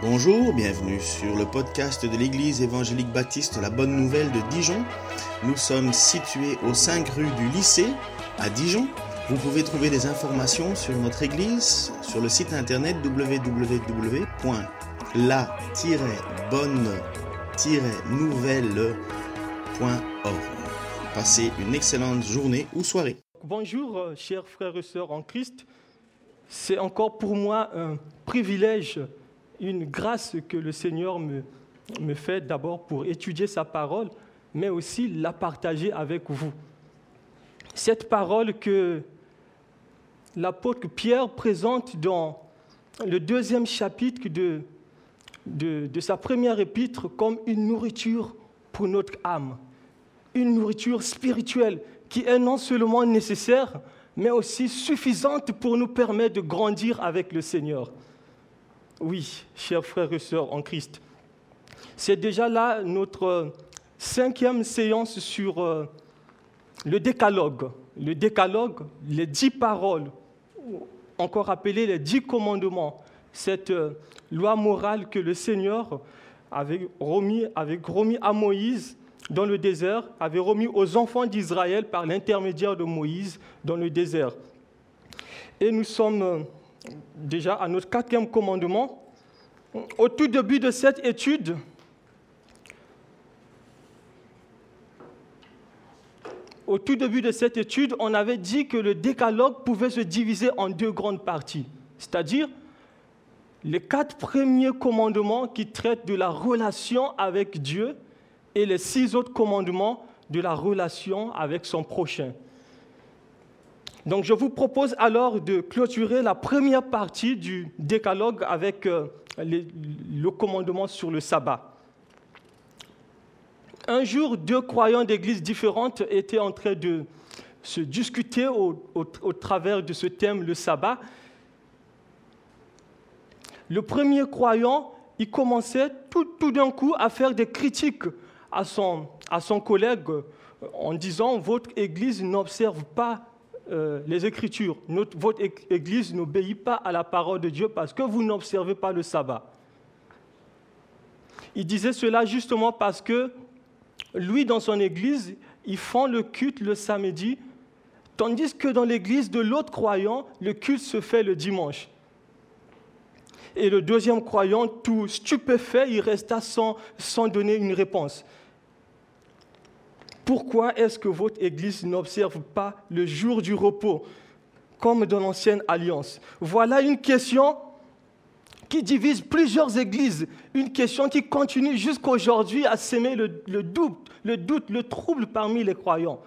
Bonjour, bienvenue sur le podcast de l'Église évangélique baptiste La Bonne Nouvelle de Dijon. Nous sommes situés au 5 rue du lycée à Dijon. Vous pouvez trouver des informations sur notre Église sur le site internet www.la-bonne-nouvelle.org. Passez une excellente journée ou soirée. Bonjour, euh, chers frères et sœurs en Christ. C'est encore pour moi un privilège une grâce que le Seigneur me, me fait d'abord pour étudier sa parole, mais aussi la partager avec vous. Cette parole que l'apôtre Pierre présente dans le deuxième chapitre de, de, de, sa première épître comme une nourriture pour notre âme, une nourriture spirituelle qui est non seulement nécessaire, mais aussi suffisante pour nous permettre de grandir avec le Seigneur. Oui, chers frères et sœurs en Christ, c'est déjà là notre cinquième séance sur euh, le décalogue. Le décalogue, les dix paroles, encore appelées les dix commandements, cette euh, loi morale que le Seigneur avait remis, à Moïse dans le désert, avait remis aux enfants d'Israël par l'intermédiaire de Moïse dans le désert. Et nous sommes euh, déjà à notre quatrième commandement. Au tout début de cette étude, au tout début de cette étude, on avait dit que le décalogue pouvait se diviser en deux grandes parties, c'est-à-dire les quatre premiers commandements qui traitent de la relation avec Dieu et les six autres commandements de la relation avec son prochain. Donc je vous propose alors de clôturer la première partie du décalogue avec euh, le commandement sur le sabbat. Un jour, deux croyants d'églises différentes étaient en train de se discuter au, travers de ce thème, le sabbat. Le premier croyant, il commençait tout, tout d'un coup à faire des critiques à son, à son collègue en disant, votre église n'observe pas euh, les Écritures, votre Église n'obéit pas à la parole de Dieu parce que vous n'observez pas le sabbat. Il disait cela justement parce que lui, dans son Église, ils font le culte le samedi, tandis que dans l'Église de l'autre croyant, le culte se fait le dimanche. Et le deuxième croyant, tout stupéfait, il resta sans donner une réponse. Pourquoi est-ce que votre Église n'observe pas le jour du repos comme dans l'ancienne alliance? Voilà une question qui divise plusieurs églises, une question qui continue jusqu'aujourd'hui à s'aimer le, doute, le trouble parmi les croyants.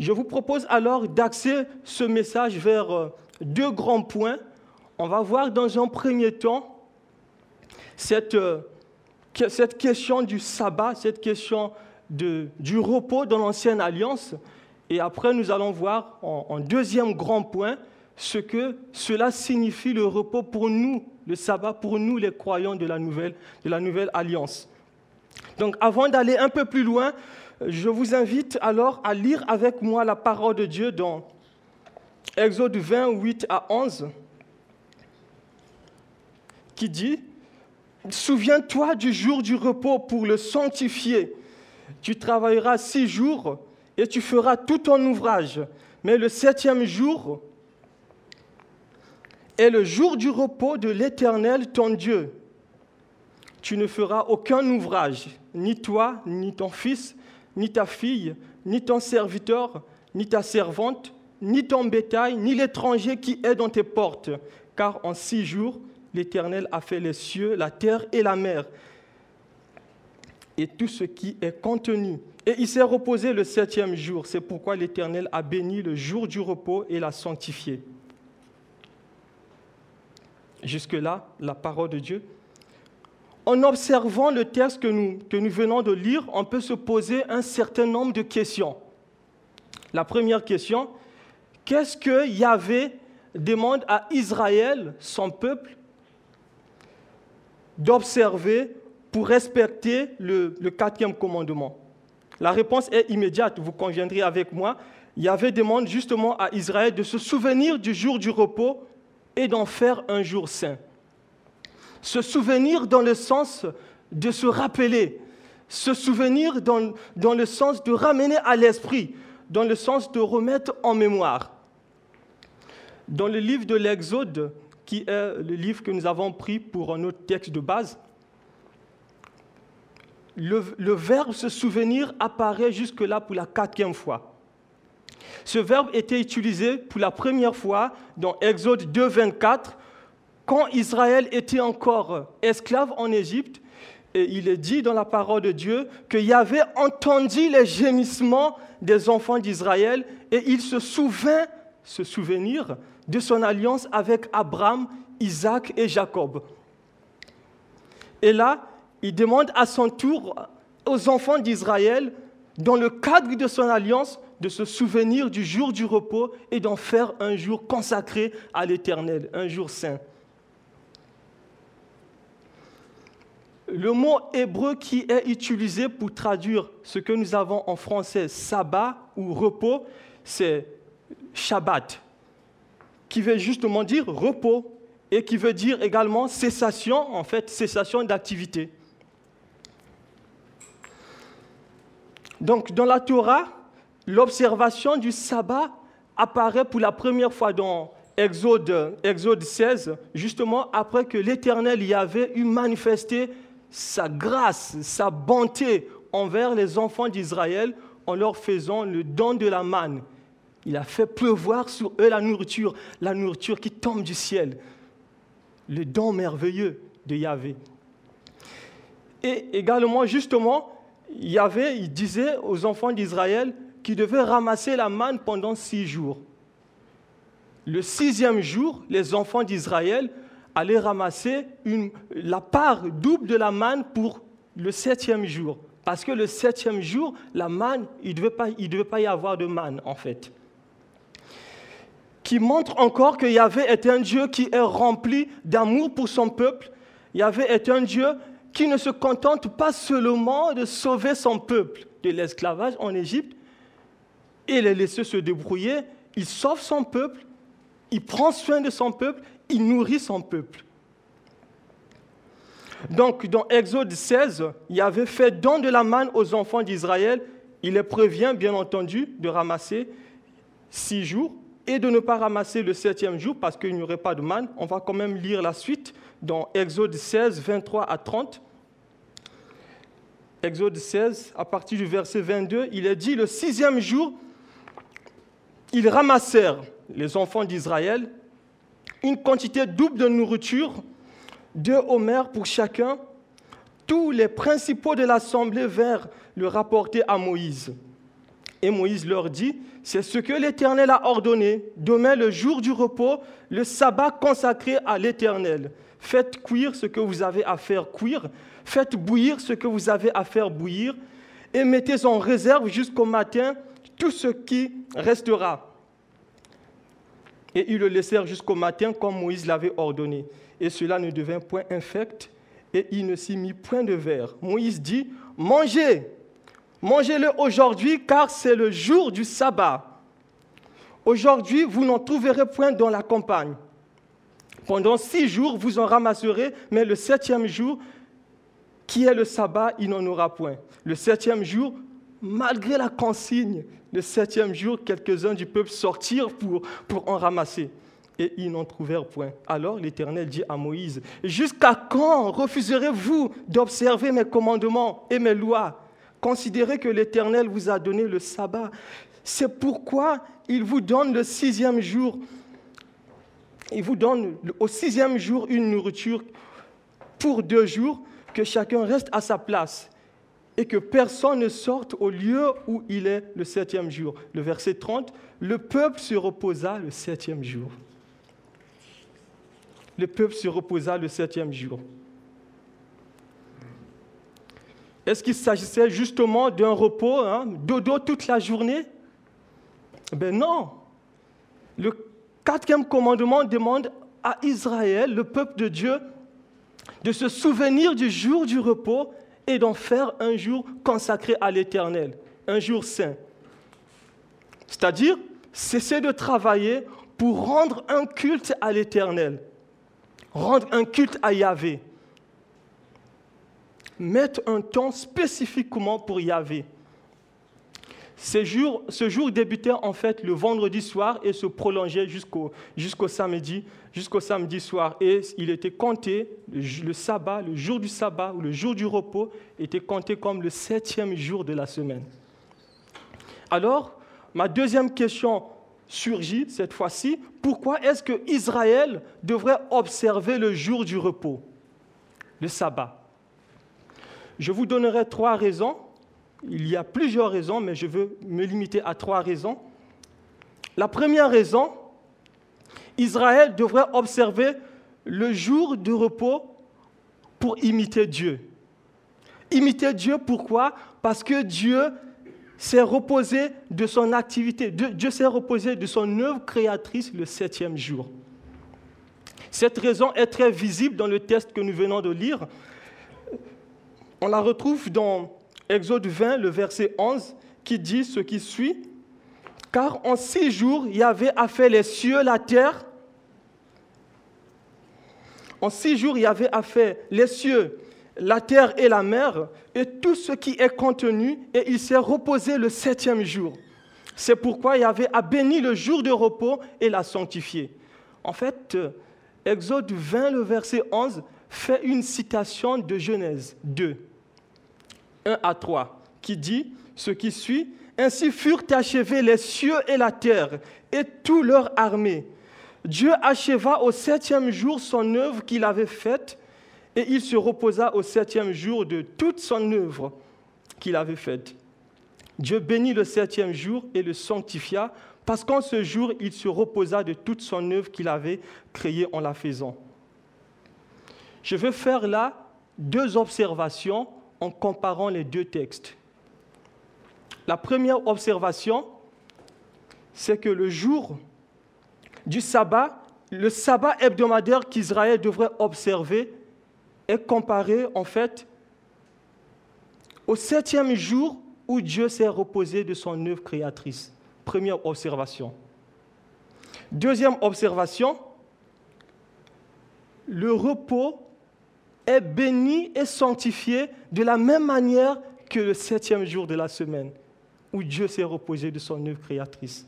Je vous propose alors d'axer ce message vers euh, deux grands points. On va voir dans un premier temps cette, euh, cette question du sabbat, cette question du repos dans l'ancienne alliance. Et après, nous allons voir en, deuxième grand point ce que cela signifie le repos pour nous, le sabbat pour nous, les croyants de la nouvelle, de la nouvelle alliance. Donc avant d'aller un peu plus loin, je vous invite alors à lire avec moi la parole de Dieu dans Exode 28 à 11, qui dit, Souviens-toi du jour du repos pour le sanctifier tu travailleras six jours et tu feras tout ton ouvrage. Mais le septième jour est le jour du repos de l'Éternel, ton Dieu. Tu ne feras aucun ouvrage, ni toi, ni ton fils, ni ta fille, ni ton serviteur, ni ta servante, ni ton bétail, ni l'étranger qui est dans tes portes, car en six jours, l'Éternel a fait les cieux, la terre et la mer, et tout ce qui est contenu. Et il s'est reposé le septième jour. C'est pourquoi l'Éternel a béni le jour du repos et l'a sanctifié. Jusque-là, la parole de Dieu. En observant le texte que nous, que venons de lire, on peut se poser un certain nombre de questions. La première question, qu'est-ce que Yahvé demande à Israël, son peuple, d'observer pour respecter le, quatrième commandement La réponse est immédiate, vous conviendrez avec moi. Yahvé demande justement à Israël de se souvenir du jour du repos et d'en faire un jour saint. Se souvenir dans le sens de se rappeler. Se souvenir dans, dans le sens de ramener à l'esprit, dans le sens de remettre en mémoire. Dans le livre de l'Exode, qui est le livre que nous avons pris pour notre texte de base, le, verbe se souvenir apparaît jusque-là pour la quatrième fois. Ce verbe était utilisé pour la première fois dans Exode 2, 24, quand Israël était encore esclave en Égypte. Et il est dit dans la parole de Dieu que Yahvé entendu les gémissements des enfants d'Israël et il se souvint, se souvenir de son alliance avec Abraham, Isaac et Jacob. Et là, il demande à son tour aux enfants d'Israël, dans le cadre de son alliance, de se souvenir du jour du repos et d'en faire un jour consacré à l'Éternel, un jour saint. Le mot hébreu qui est utilisé pour traduire ce que nous avons en français sabbat ou repos, c'est Shabbat, qui veut justement dire repos et qui veut dire également cessation, en fait, cessation d'activité. Donc, dans la Torah, l'observation du sabbat apparaît pour la première fois dans Exode, Exode 16, justement après que l'Éternel y avait eu manifesté sa grâce, sa bonté envers les enfants d'Israël en leur faisant le don de la manne. Il a fait pleuvoir sur eux la nourriture, la nourriture qui tombe du ciel, le don merveilleux de Yahvé. Et également, justement, Il disait aux enfants d'Israël, qui devait ramasser la manne pendant six jours. Le sixième jour, les enfants d'Israël allaient ramasser la part double de la manne pour le septième jour. Parce que le septième jour, la manne, il ne devait, devait pas y avoir de manne, en fait. Qui montre encore que Yahvé est un Dieu qui est rempli d'amour pour son peuple. Yahvé est un Dieu qui ne se contente pas seulement de sauver son peuple de l'esclavage en Égypte, et les laisser se débrouiller. Il sauve son peuple, il prend soin de son peuple, il nourrit son peuple. Donc, dans Exode 16, il avait fait don de la manne aux enfants d'Israël. Il les prévient, bien entendu, de ramasser six jours et de ne pas ramasser le septième jour parce qu'il n'y aurait pas de manne. On va quand même lire la suite dans Exode 16, 23 à 30. Exode 16, à partir du verset 22, il est dit, le sixième jour, ils ramassèrent, les enfants d'Israël, une quantité double de nourriture, deux homères pour chacun. Tous les principaux de l'assemblée vinrent le rapporter à Moïse. Et Moïse leur dit, c'est ce que l'Éternel a ordonné. Demain, le jour du repos, le sabbat consacré à l'Éternel. Faites cuire ce que vous avez à faire cuire. Faites bouillir ce que vous avez à faire bouillir. Et mettez en réserve jusqu'au matin tout ce qui restera. Et ils le laissèrent jusqu'au matin comme Moïse l'avait ordonné. Et cela ne devint point infect, et il ne s'y mit point de verre. Moïse dit, mangez, mangez-le aujourd'hui, car c'est le jour du sabbat. Aujourd'hui, vous n'en trouverez point dans la campagne. Pendant six jours, vous en ramasserez, mais le septième jour, qui est le sabbat, il n'en aura point. Le septième jour, malgré la consigne, le septième jour, quelques-uns du peuple sortirent pour, pour en ramasser. Et ils n'en trouvèrent point. Alors l'Éternel dit à Moïse, Jusqu'à quand refuserez-vous d'observer mes commandements et mes lois? Considérez que l'Éternel vous a donné le sabbat. C'est pourquoi il vous donne le sixième jour. Il vous donne au sixième jour une nourriture pour deux jours, que chacun reste à sa place et que personne ne sorte au lieu où il est le septième jour. Le verset 30, le peuple se reposa le septième jour. Le peuple se reposa le septième jour. Est-ce qu'il s'agissait justement d'un repos, hein, dodo toute la journée? Ben non. Quatrième commandement demande à Israël, le peuple de Dieu, de se souvenir du jour du repos et d'en faire un jour consacré à l'Éternel, un jour saint. C'est-à-dire, cesser de travailler pour rendre un culte à l'Éternel, rendre un culte à Yahvé. mettre un temps spécifiquement pour Yahvé. Ce jour, débutait en fait le vendredi soir et se prolongeait jusqu'au samedi, jusqu'au samedi soir. Et il était compté, le, sabbat, le jour du sabbat ou le jour du repos était compté comme le septième jour de la semaine. Alors, ma deuxième question surgit cette fois-ci. Pourquoi est-ce que Israël devrait observer le jour du repos, le sabbat? Je vous donnerai trois raisons il y a plusieurs raisons, mais je veux me limiter à trois raisons. La première raison, Israël devrait observer le jour de repos pour imiter Dieu. Imiter Dieu, pourquoi? Parce que Dieu s'est reposé de son activité, Dieu s'est reposé de son œuvre créatrice le septième jour. Cette raison est très visible dans le texte que nous venons de lire. On la retrouve dans Exode 20, le verset 11, qui dit ce qui suit. Car en six jours, il y avait à faire les cieux, la terre. En six jours, il y avait à faire les cieux, la terre et la mer, et tout ce qui est contenu, et il s'est reposé le septième jour. C'est pourquoi il y avait à bénir le jour de repos et l'a sanctifié. En fait, Exode 20, le verset 11, fait une citation de Genèse 2. 1 à 3, qui dit ce qui suit Ainsi furent achevés les cieux et la terre et toute leur armée. Dieu acheva au septième jour son œuvre qu'il avait faite et il se reposa au septième jour de toute son œuvre qu'il avait faite. Dieu bénit le septième jour et le sanctifia parce qu'en ce jour, il se reposa de toute son œuvre qu'il avait créée en la faisant. Je veux faire là deux observations en comparant les deux textes. La première observation, c'est que le jour du sabbat, le sabbat hebdomadaire qu'Israël devrait observer est comparé en fait au septième jour où Dieu s'est reposé de son œuvre créatrice. Première observation. Deuxième observation, le repos est béni et sanctifié de la même manière que le septième jour de la semaine, où Dieu s'est reposé de son œuvre créatrice.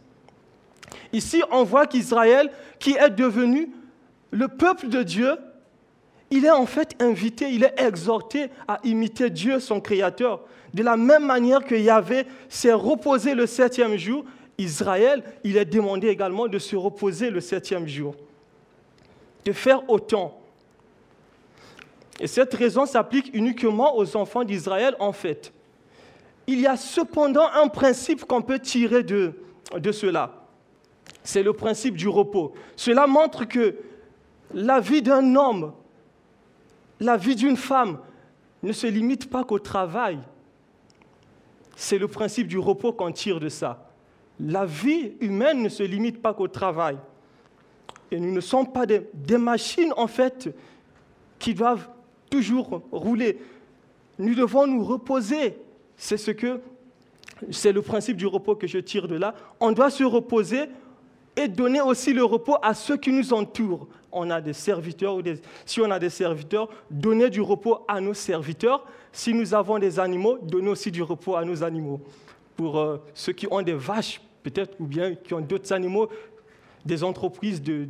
Ici, on voit qu'Israël, qui est devenu le peuple de Dieu, il est en fait invité, il est exhorté à imiter Dieu, son Créateur. De la même manière que Yahvé s'est reposé le septième jour, Israël, il est demandé également de se reposer le septième jour, de faire autant. Et cette raison s'applique uniquement aux enfants d'Israël en fait. Il y a cependant un principe qu'on peut tirer de, cela. C'est le principe du repos. Cela montre que la vie d'un homme, la vie d'une femme ne se limite pas qu'au travail. C'est le principe du repos qu'on tire de ça. La vie humaine ne se limite pas qu'au travail. Et nous ne sommes pas des, des machines, en fait, qui doivent toujours rouler. Nous devons nous reposer. C'est ce que c'est le principe du repos que je tire de là. On doit se reposer et donner aussi le repos à ceux qui nous entourent. On a des serviteurs ou des, si on a des serviteurs, donner du repos à nos serviteurs. Si nous avons des animaux, donner aussi du repos à nos animaux. Pour euh, ceux qui ont des vaches, peut-être, ou bien qui ont d'autres animaux, des entreprises de,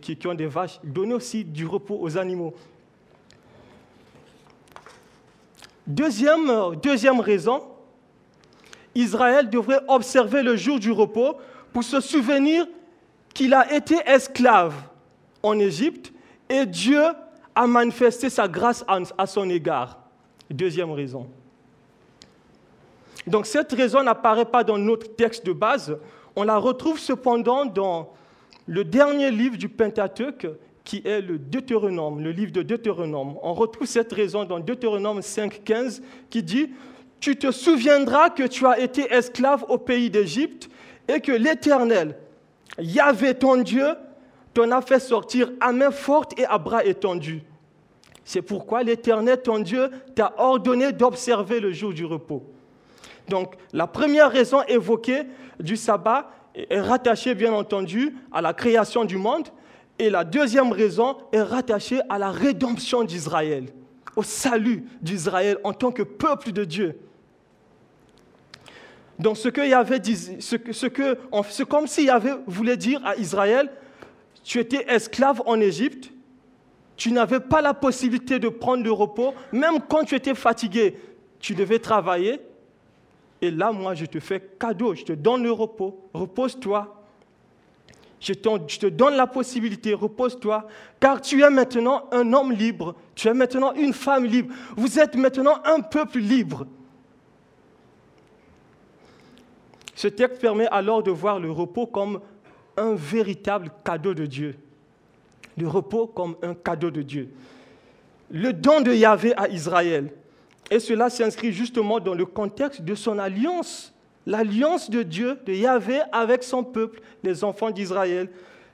qui, qui ont des vaches, donner aussi du repos aux animaux. Deuxième, raison, Israël devrait observer le jour du repos pour se souvenir qu'il a été esclave en Égypte et Dieu a manifesté sa grâce à son égard. Deuxième raison. Donc cette raison n'apparaît pas dans notre texte de base, on la retrouve cependant dans le dernier livre du Pentateuque qui est le Deutéronome, le livre de Deutéronome. On retrouve cette raison dans Deutéronome 5.15 qui dit Tu te souviendras que tu as été esclave au pays d'Égypte et que l'Éternel, Yahvé ton Dieu, t'en a fait sortir à main forte et à bras étendus. C'est pourquoi l'Éternel, ton Dieu, t'a ordonné d'observer le jour du repos. Donc, la première raison évoquée du sabbat est rattachée, bien entendu, à la création du monde, et la deuxième raison est rattachée à la rédemption d'Israël. au salut d'Israël en tant que peuple de Dieu. Donc ce que Yahvé disait, ce que, c'est comme si Yahvé voulait dire à Israël, tu étais esclave en Égypte, tu n'avais pas la possibilité de prendre le repos, même quand tu étais fatigué, tu devais travailler. Et là, moi, je te fais cadeau, je te donne le repos, repose-toi. Je, te donne la possibilité, repose-toi, car tu es maintenant un homme libre, tu es maintenant une femme libre, vous êtes maintenant un peuple libre. Ce texte permet alors de voir le repos comme un véritable cadeau de Dieu. Le repos comme un cadeau de Dieu. Le don de Yahvé à Israël. Et cela s'inscrit justement dans le contexte de son alliance. L'alliance de Dieu, de Yahvé avec son peuple, les enfants d'Israël.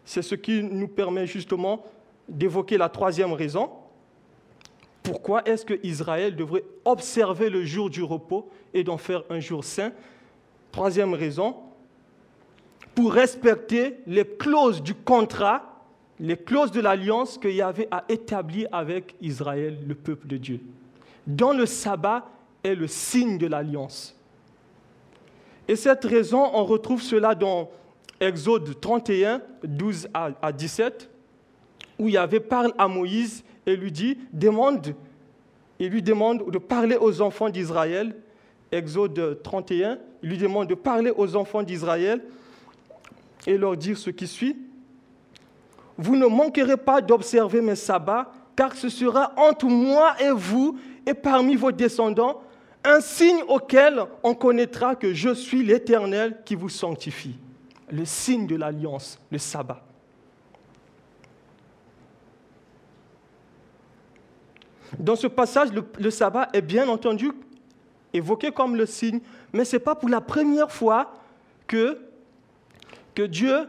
C'est ce qui nous permet justement d'évoquer la troisième raison. Pourquoi est-ce que Israël devrait observer le jour du repos et d'en faire un jour saint? Troisième raison, pour respecter les clauses du contrat, les clauses de l'alliance que Yahvé a établies avec Israël, le peuple de Dieu. Dans le sabbat est le signe de l'alliance. Et cette raison, on retrouve cela dans Exode 31, 12 à 17, où Yahvé parle à Moïse et lui dit, demande, il lui demande de parler aux enfants d'Israël Exode 31, il lui demande de parler aux enfants d'Israël et leur dire ce qui suit. Vous ne manquerez pas d'observer mes sabbats, car ce sera entre moi et vous et parmi vos descendants un signe auquel on connaîtra que je suis l'Éternel qui vous sanctifie. Le signe de l'alliance, le sabbat. Dans ce passage, le, sabbat est bien entendu évoqué comme le signe, mais ce n'est pas pour la première fois que, que Dieu,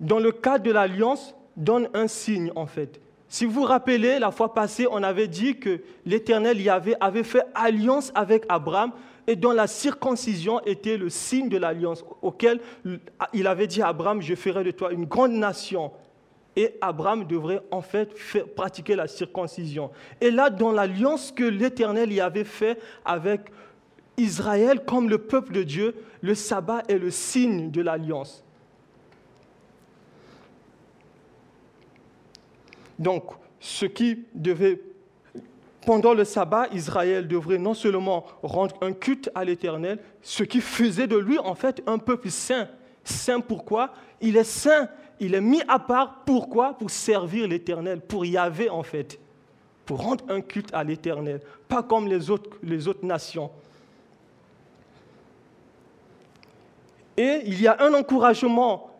dans le cadre de l'alliance, donne un signe en fait. Si vous vous rappelez, la fois passée, on avait dit que l'Éternel Yahvé avait fait alliance avec Abraham et dont la circoncision était le signe de l'alliance auquel il avait dit à Abraham, je ferai de toi une grande nation. Et Abraham devrait en fait faire, pratiquer la circoncision. Et là, dans l'alliance que l'Éternel y avait fait avec Israël, comme le peuple de Dieu, le sabbat est le signe de l'alliance. Donc, ce qui devait, pendant le sabbat, Israël devrait non seulement rendre un culte à l'Éternel, ce qui faisait de lui en fait un peuple saint. Saint pourquoi? Il est saint, il est mis à part. Pourquoi? Pour servir l'Éternel, pour Yahvé en fait, pour rendre un culte à l'Éternel, pas comme les autres nations. Et il y a un encouragement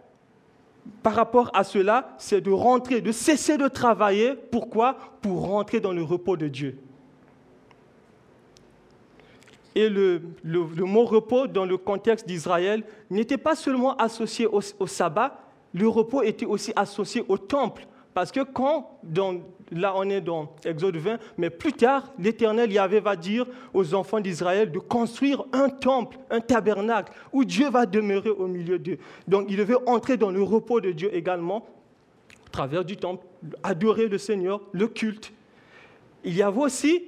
par rapport à cela, c'est de rentrer, de cesser de travailler. Pourquoi? Pour rentrer dans le repos de Dieu. Et le, mot repos dans le contexte d'Israël n'était pas seulement associé au sabbat, le repos était aussi associé au temple. Parce que quand, là on est dans Exode 20, mais plus tard, l'Éternel Yahvé va dire aux enfants d'Israël de construire un temple, un tabernacle, où Dieu va demeurer au milieu d'eux. Donc il devait entrer dans le repos de Dieu également, au travers du temple, adorer le Seigneur, le culte. Il y avait aussi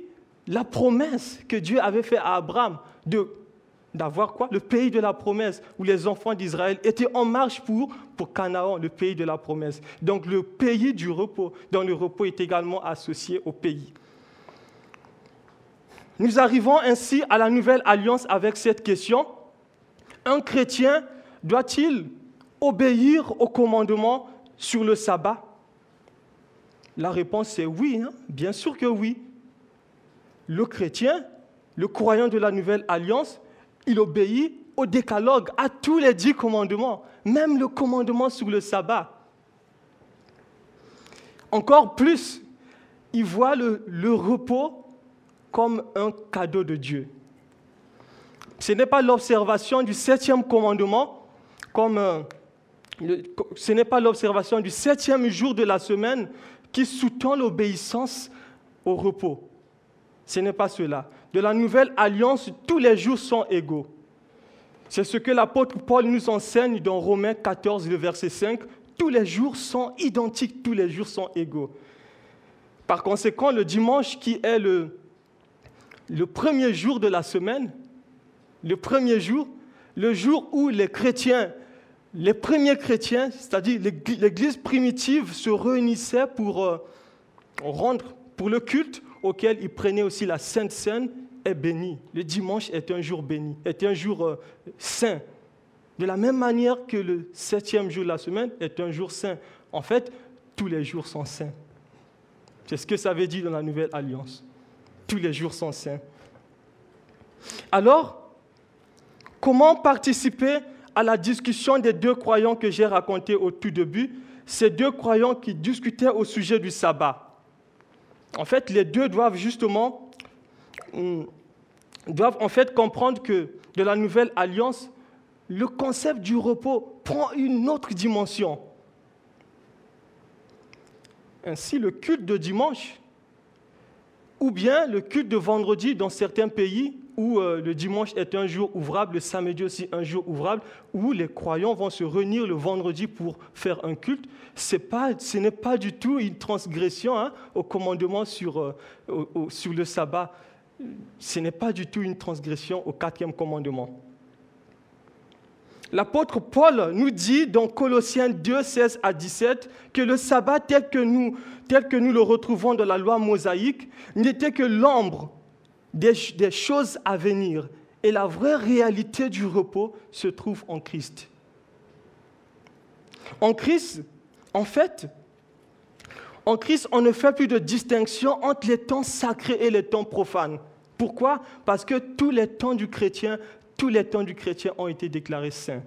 la promesse que Dieu avait faite à Abraham de d'avoir quoi? Le pays de la promesse, où les enfants d'Israël étaient en marche pour, pour Canaan, le pays de la promesse. Donc le pays du repos, dont le repos est également associé au pays. Nous arrivons ainsi à la nouvelle alliance avec cette question. Un chrétien doit-il obéir au commandement sur le sabbat? La réponse est oui, hein? bien sûr que oui. Le chrétien, le croyant de la nouvelle alliance, il obéit au décalogue, à tous les dix commandements, même le commandement sur le sabbat. Encore plus, il voit le, repos comme un cadeau de Dieu. Ce n'est pas l'observation du septième commandement comme euh, ce n'est pas l'observation du septième jour de la semaine qui sous-tend l'obéissance au repos. Ce n'est pas cela de la nouvelle alliance, tous les jours sont égaux. C'est ce que l'apôtre Paul nous enseigne dans Romains 14, le verset 5. Tous les jours sont identiques, tous les jours sont égaux. Par conséquent, le dimanche qui est le, premier jour de la semaine, le premier jour, le jour où les chrétiens, les premiers chrétiens, c'est-à-dire l'Église primitive, se réunissaient pour euh, rendre, pour le culte auquel ils prenaient aussi la Sainte Seine, est béni. Le dimanche est un jour béni, est un jour euh, saint. De la même manière que le septième jour de la semaine est un jour saint. En fait, tous les jours sont saints. C'est ce que ça veut dire dans la Nouvelle Alliance. Tous les jours sont saints. Alors, comment participer à la discussion des deux croyants que j'ai racontés au tout début? Ces deux croyants qui discutaient au sujet du sabbat. En fait, les deux doivent justement doivent en fait comprendre que de la Nouvelle Alliance, le concept du repos prend une autre dimension. Ainsi, le culte de dimanche, ou bien le culte de vendredi dans certains pays où euh, le dimanche est un jour ouvrable, le samedi aussi un jour ouvrable, où les croyants vont se réunir le vendredi pour faire un culte, pas, ce n'est pas du tout une transgression hein, au commandement sur, euh, sur le sabbat. Ce n'est pas du tout une transgression au quatrième commandement. L'apôtre Paul nous dit dans Colossiens 2, 16 à 17 que le sabbat tel que nous, tel que nous le retrouvons dans la loi mosaïque n'était que l'ombre des, des choses à venir. Et la vraie réalité du repos se trouve en Christ. En Christ, en fait, en Christ, on ne fait plus de distinction entre les temps sacrés et les temps profanes. Pourquoi? Parce que tous les temps du chrétien tous les temps du chrétien ont été déclarés saints.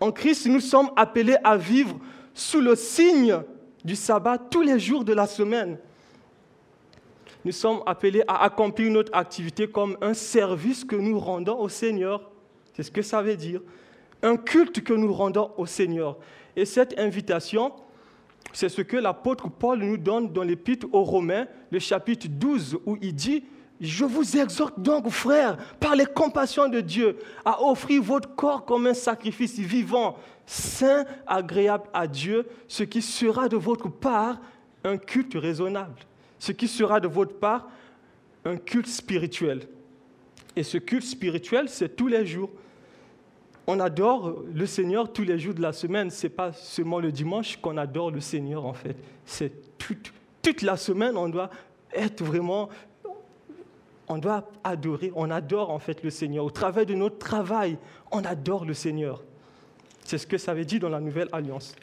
En Christ, nous sommes appelés à vivre sous le signe du sabbat tous les jours de la semaine. Nous sommes appelés à accomplir notre activité comme un service que nous rendons au Seigneur. C'est ce que ça veut dire. Un culte que nous rendons au Seigneur. Et cette invitation, c'est ce que l'apôtre Paul nous donne dans l'épître aux Romains, le chapitre 12, où il dit je vous exhorte donc, frères, par les compassions de Dieu, à offrir votre corps comme un sacrifice vivant, saint, agréable à Dieu, ce qui sera de votre part un culte raisonnable, ce qui sera de votre part un culte spirituel. Et ce culte spirituel, c'est tous les jours. On adore le Seigneur tous les jours de la semaine. Ce n'est pas seulement le dimanche qu'on adore le Seigneur, en fait. C'est toute, la semaine, on doit être vraiment on doit adorer, on adore en fait le Seigneur. Au travers de notre travail, on adore le Seigneur. C'est ce que ça veut dire dans la Nouvelle Alliance.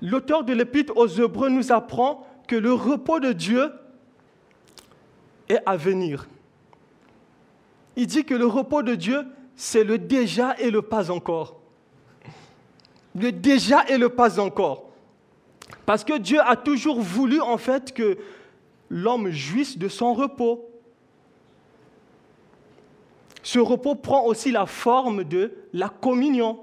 L'auteur de l'Épître aux Hébreux nous apprend que le repos de Dieu est à venir. Il dit que le repos de Dieu, c'est le déjà et le pas encore. Le déjà et le pas encore. Parce que Dieu a toujours voulu en fait que l'homme jouisse de son repos. Ce repos prend aussi la forme de la communion.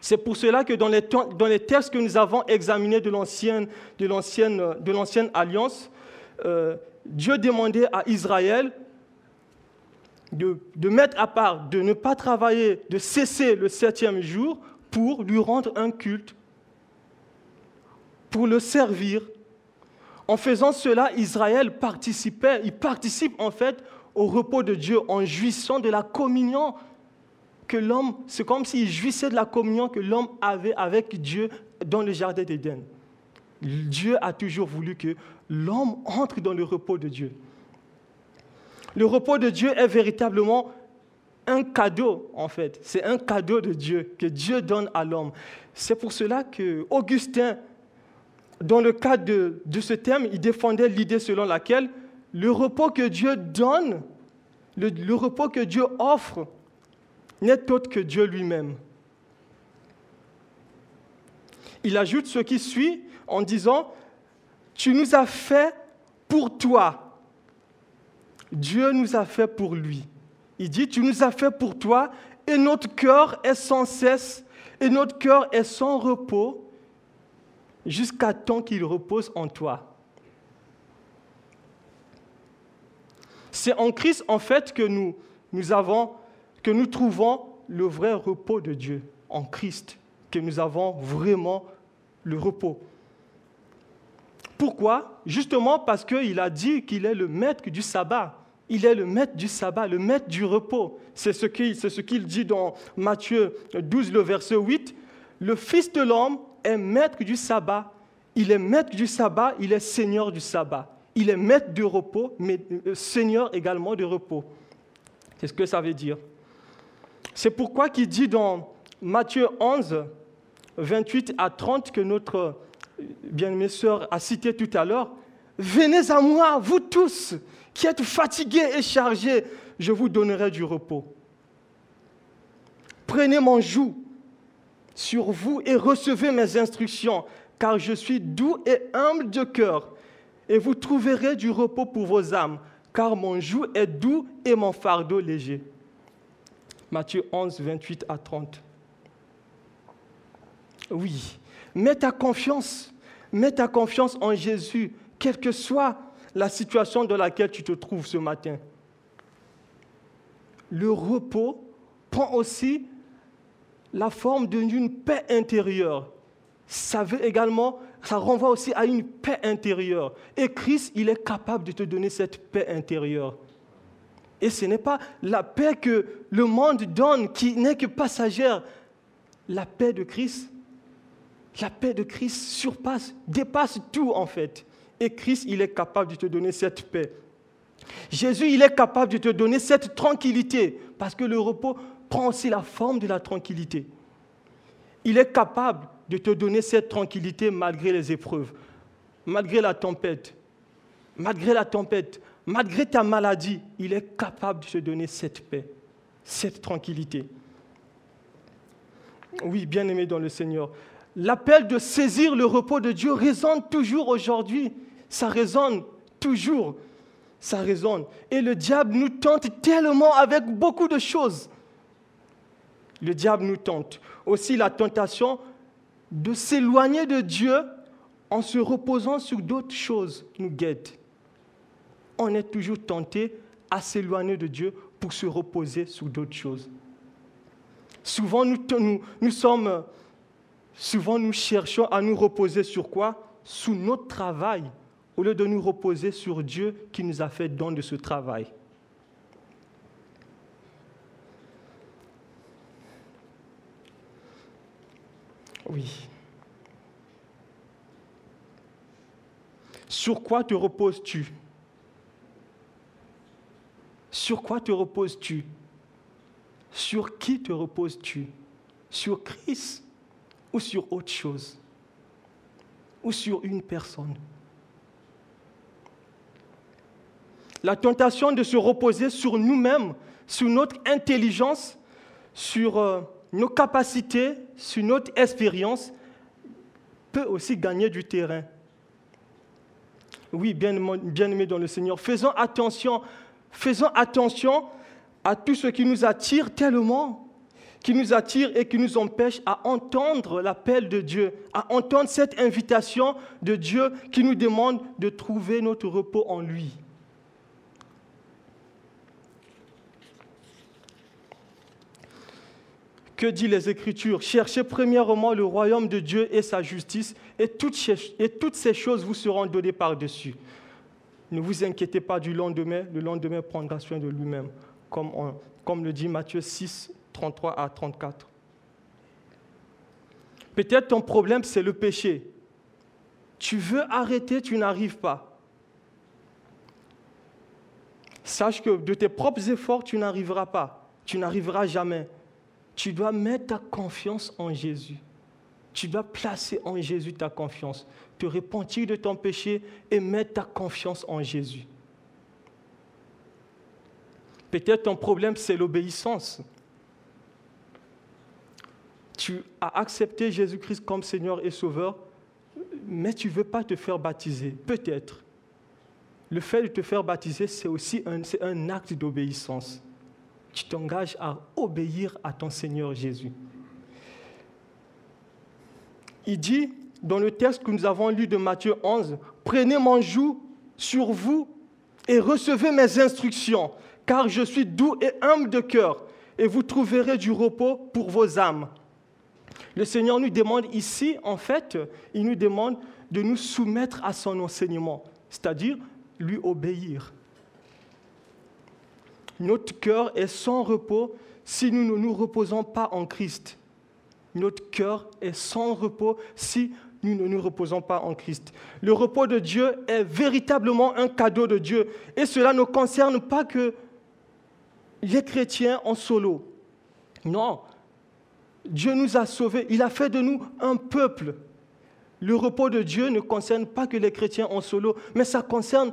C'est pour cela que dans les, textes que nous avons examinés de l'ancienne alliance, euh, Dieu demandait à Israël de, mettre à part, de ne pas travailler, de cesser le septième jour pour lui rendre un culte pour le servir. En faisant cela, Israël participait, il participe en fait au repos de Dieu en jouissant de la communion que l'homme, c'est comme s'il jouissait de la communion que l'homme avait avec Dieu dans le jardin d'Éden. Dieu a toujours voulu que l'homme entre dans le repos de Dieu. Le repos de Dieu est véritablement un cadeau, en fait. C'est un cadeau de Dieu que Dieu donne à l'homme. C'est pour cela que Augustin dans le cadre de, ce thème, il défendait l'idée selon laquelle le repos que Dieu donne, le, repos que Dieu offre, n'est autre que Dieu lui-même. Il ajoute ce qui suit en disant, tu nous as fait pour toi. Dieu nous a fait pour lui. Il dit, tu nous as fait pour toi et notre cœur est sans cesse, et notre cœur est sans repos jusqu'à temps qu'il repose en toi. C'est en Christ, en fait, que nous, avons, que nous trouvons le vrai repos de Dieu. En Christ, que nous avons vraiment le repos. Pourquoi? Justement parce qu'il a dit qu'il est le maître du sabbat. Il est le maître du sabbat, le maître du repos. C'est ce qu'il qu'il dit dans Matthieu 12, le verset 8. Le Fils de l'homme est maître du sabbat. Il est maître du sabbat, il est seigneur du sabbat. Il est maître du repos, mais euh, seigneur également du repos. C'est ce que ça veut dire. C'est pourquoi il dit dans Matthieu 11, 28 à 30 que notre bien-aimée sœur a cité tout à l'heure, Venez à moi, vous tous qui êtes fatigués et chargés, je vous donnerai du repos. Prenez mon joug sur vous et recevez mes instructions, car je suis doux et humble de cœur, et vous trouverez du repos pour vos âmes, car mon joug est doux et mon fardeau léger. Matthieu 11, 28 à 30. Oui, mets ta confiance, mets ta confiance en Jésus, quelle que soit la situation dans laquelle tu te trouves ce matin. Le repos prend aussi la forme d'une paix intérieure. Ça veut également, ça renvoie aussi à une paix intérieure. Et Christ, il est capable de te donner cette paix intérieure. Et ce n'est pas la paix que le monde donne qui n'est que passagère. La paix de Christ, la paix de Christ surpasse, dépasse tout en fait. Et Christ, il est capable de te donner cette paix. Jésus, il est capable de te donner cette tranquillité, parce que le repos prend aussi la forme de la tranquillité. Il est capable de te donner cette tranquillité malgré les épreuves, malgré la tempête, malgré la tempête, malgré ta maladie. Il est capable de te donner cette paix, cette tranquillité. Oui, bien aimé dans le Seigneur. L'appel de saisir le repos de Dieu résonne toujours aujourd'hui. Ça résonne toujours. Ça résonne. Et le diable nous tente tellement avec beaucoup de choses. Le diable nous tente. Aussi la tentation de s'éloigner de Dieu en se reposant sur d'autres choses nous guette. On est toujours tenté à s'éloigner de Dieu pour se reposer sur d'autres choses. Souvent, nous, sommes Souvent, nous cherchons à nous reposer sur quoi? Sous notre travail, au lieu de nous reposer sur Dieu qui nous a fait don de ce travail. Oui. Sur quoi te reposes-tu? Sur quoi te reposes-tu? Sur qui te reposes-tu? Sur Christ ou sur autre chose, ou sur une personne? La tentation de se reposer sur nous-mêmes, sur notre intelligence, sur euh, nos capacités, sur notre expérience, peut aussi gagner du terrain. Oui, bien, bien aimé dans le Seigneur, faisons attention, faisons attention à tout ce qui nous attire tellement qui nous attire et qui nous empêche à entendre l'appel de Dieu, à entendre cette invitation de Dieu qui nous demande de trouver notre repos en lui. Que dit les Écritures? Cherchez premièrement le royaume de Dieu et sa justice, et toutes, et toutes ces choses vous seront données par-dessus. Ne vous inquiétez pas du lendemain, le lendemain prendra soin de lui-même, comme, comme le dit Matthieu 6, 33 à 34. Peut-être ton problème, c'est le péché. Tu veux arrêter, tu n'arrives pas. Sache que de tes propres efforts, tu n'arriveras pas. Tu n'arriveras jamais. Tu dois mettre ta confiance en Jésus. Tu dois placer en Jésus ta confiance, te repentir de ton péché et mettre ta confiance en Jésus. Peut-être ton problème, c'est l'obéissance tu as accepté Jésus-Christ comme Seigneur et Sauveur, mais tu ne veux pas te faire baptiser. Peut-être. Le fait de te faire baptiser, c'est aussi un, un acte d'obéissance. Tu t'engages à obéir à ton Seigneur Jésus. Il dit dans le texte que nous avons lu de Matthieu 11, Prenez mon joug sur vous et recevez mes instructions, car je suis doux et humble de cœur, et vous trouverez du repos pour vos âmes. Le Seigneur nous demande ici, en fait, il nous demande de nous soumettre à son enseignement, c'est-à-dire lui obéir. Notre cœur est sans repos si nous ne nous reposons pas en Christ. Notre cœur est sans repos si nous ne nous reposons pas en Christ. Le repos de Dieu est véritablement un cadeau de Dieu. Et cela ne concerne pas que les chrétiens en solo. Non. Dieu nous a sauvés. Il a fait de nous un peuple. Le repos de Dieu ne concerne pas que les chrétiens en solo, mais ça concerne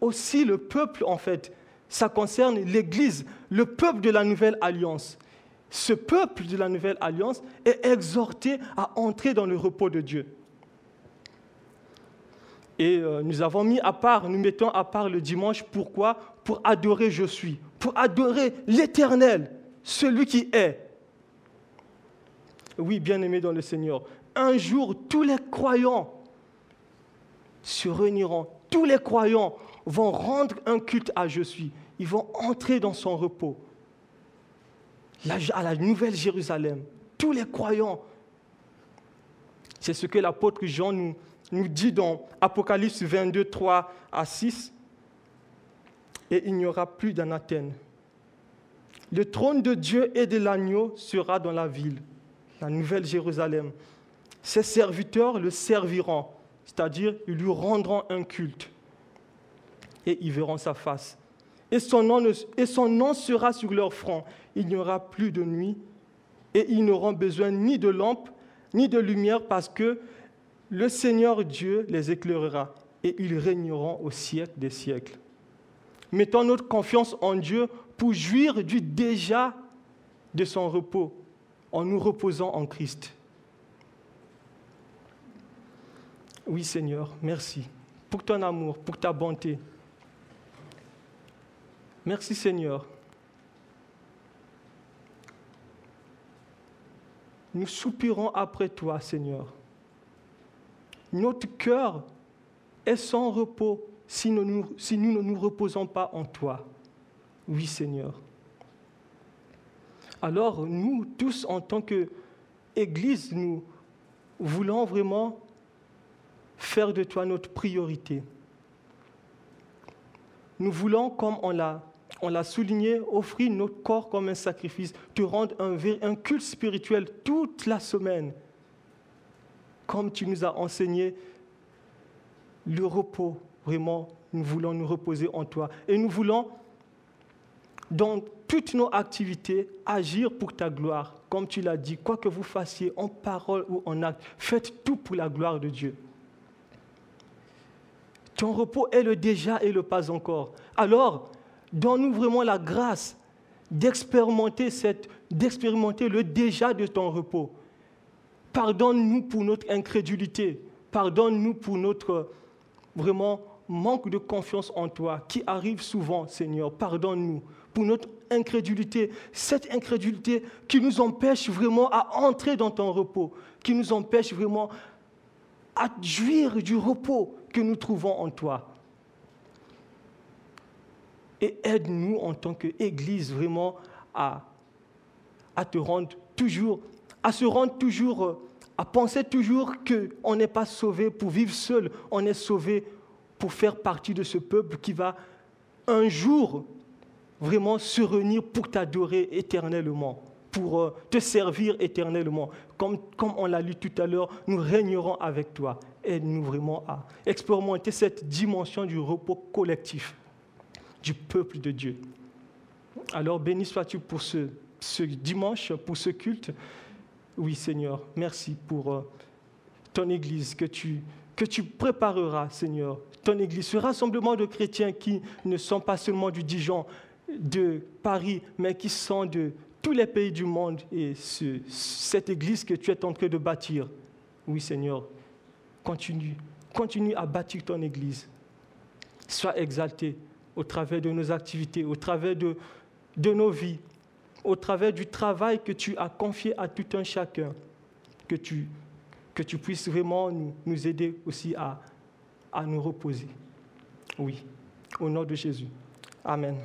aussi le peuple en fait. Ça concerne l'Église, le peuple de la nouvelle alliance. Ce peuple de la nouvelle alliance est exhorté à entrer dans le repos de Dieu. Et euh, nous avons mis à part, nous mettons à part le dimanche, pourquoi? Pour adorer je suis, pour adorer l'Éternel, celui qui est. Oui, bien-aimé dans le Seigneur, un jour, tous les croyants se réuniront, tous les croyants vont rendre un culte à je suis, ils vont entrer dans son repos, à la nouvelle Jérusalem. Tous les croyants, c'est ce que l'apôtre Jean nous, nous dit dans Apocalypse 22, 3 à 6, et il n'y aura plus d'anathène. Le trône de Dieu et de l'agneau sera dans la ville, la nouvelle Jérusalem. Ses serviteurs le serviront, c'est-à-dire ils lui rendront un culte, et ils verront sa face. Et son nom, sera sur leur front. Il n'y aura plus de nuit, et ils n'auront besoin ni de lampe, ni de lumière, parce que le Seigneur Dieu les éclairera et ils régneront au siècle des siècles. Mettons notre confiance en Dieu pour jouir du déjà de son repos en nous reposant en Christ. Oui Seigneur, merci pour ton amour, pour ta bonté. Merci Seigneur. Nous soupirons après toi Seigneur notre cœur est sans repos si nous, ne nous reposons pas en toi. Oui, Seigneur. Alors, nous tous, en tant qu'Église, nous voulons vraiment faire de toi notre priorité. Nous voulons, comme on l'a, on l'a souligné, offrir notre corps comme un sacrifice, te rendre un, culte spirituel toute la semaine comme tu nous as enseigné le repos. Vraiment, nous voulons nous reposer en toi. Et nous voulons, dans toutes nos activités, agir pour ta gloire. Comme tu l'as dit, quoi que vous fassiez en parole ou en acte, faites tout pour la gloire de Dieu. Ton repos est le déjà et le pas encore. Alors, donne-nous vraiment la grâce d'expérimenter, le déjà de ton repos Pardonne-nous pour notre incrédulité. Pardonne-nous pour notre vraiment manque de confiance en toi qui arrive souvent, Seigneur. Pardonne-nous pour notre incrédulité, cette incrédulité qui nous empêche vraiment à entrer dans ton repos, qui nous empêche vraiment à jouir du repos que nous trouvons en toi. Et aide-nous en tant qu'Église vraiment à, à te rendre toujours à se rendre toujours, euh, à penser toujours qu'on n'est pas sauvé pour vivre seul, on est sauvé pour faire partie de ce peuple qui va un jour vraiment se réunir pour t'adorer éternellement, pour euh, te servir éternellement. Comme, comme on l'a lu tout à l'heure, nous régnerons avec toi. Aide-nous vraiment à expérimenter cette dimension du repos collectif du peuple de Dieu. Alors béni sois-tu pour ce, ce dimanche, pour ce culte. Oui, Seigneur, merci pour euh, ton Église que tu, que tu prépareras, Seigneur. Ton Église, ce rassemblement de chrétiens qui ne sont pas seulement du Dijon, de Paris, mais qui sont de tous les pays du monde et cette Église que tu es en train de bâtir. Oui, Seigneur, continue, continue à bâtir ton Église. Sois exalté au travers de nos activités, au travers de, nos vies, au travers du travail que tu as confié à tout un chacun, que tu, que tu puisses vraiment nous, nous aider aussi à, à nous reposer. Oui, au nom de Jésus. Amen.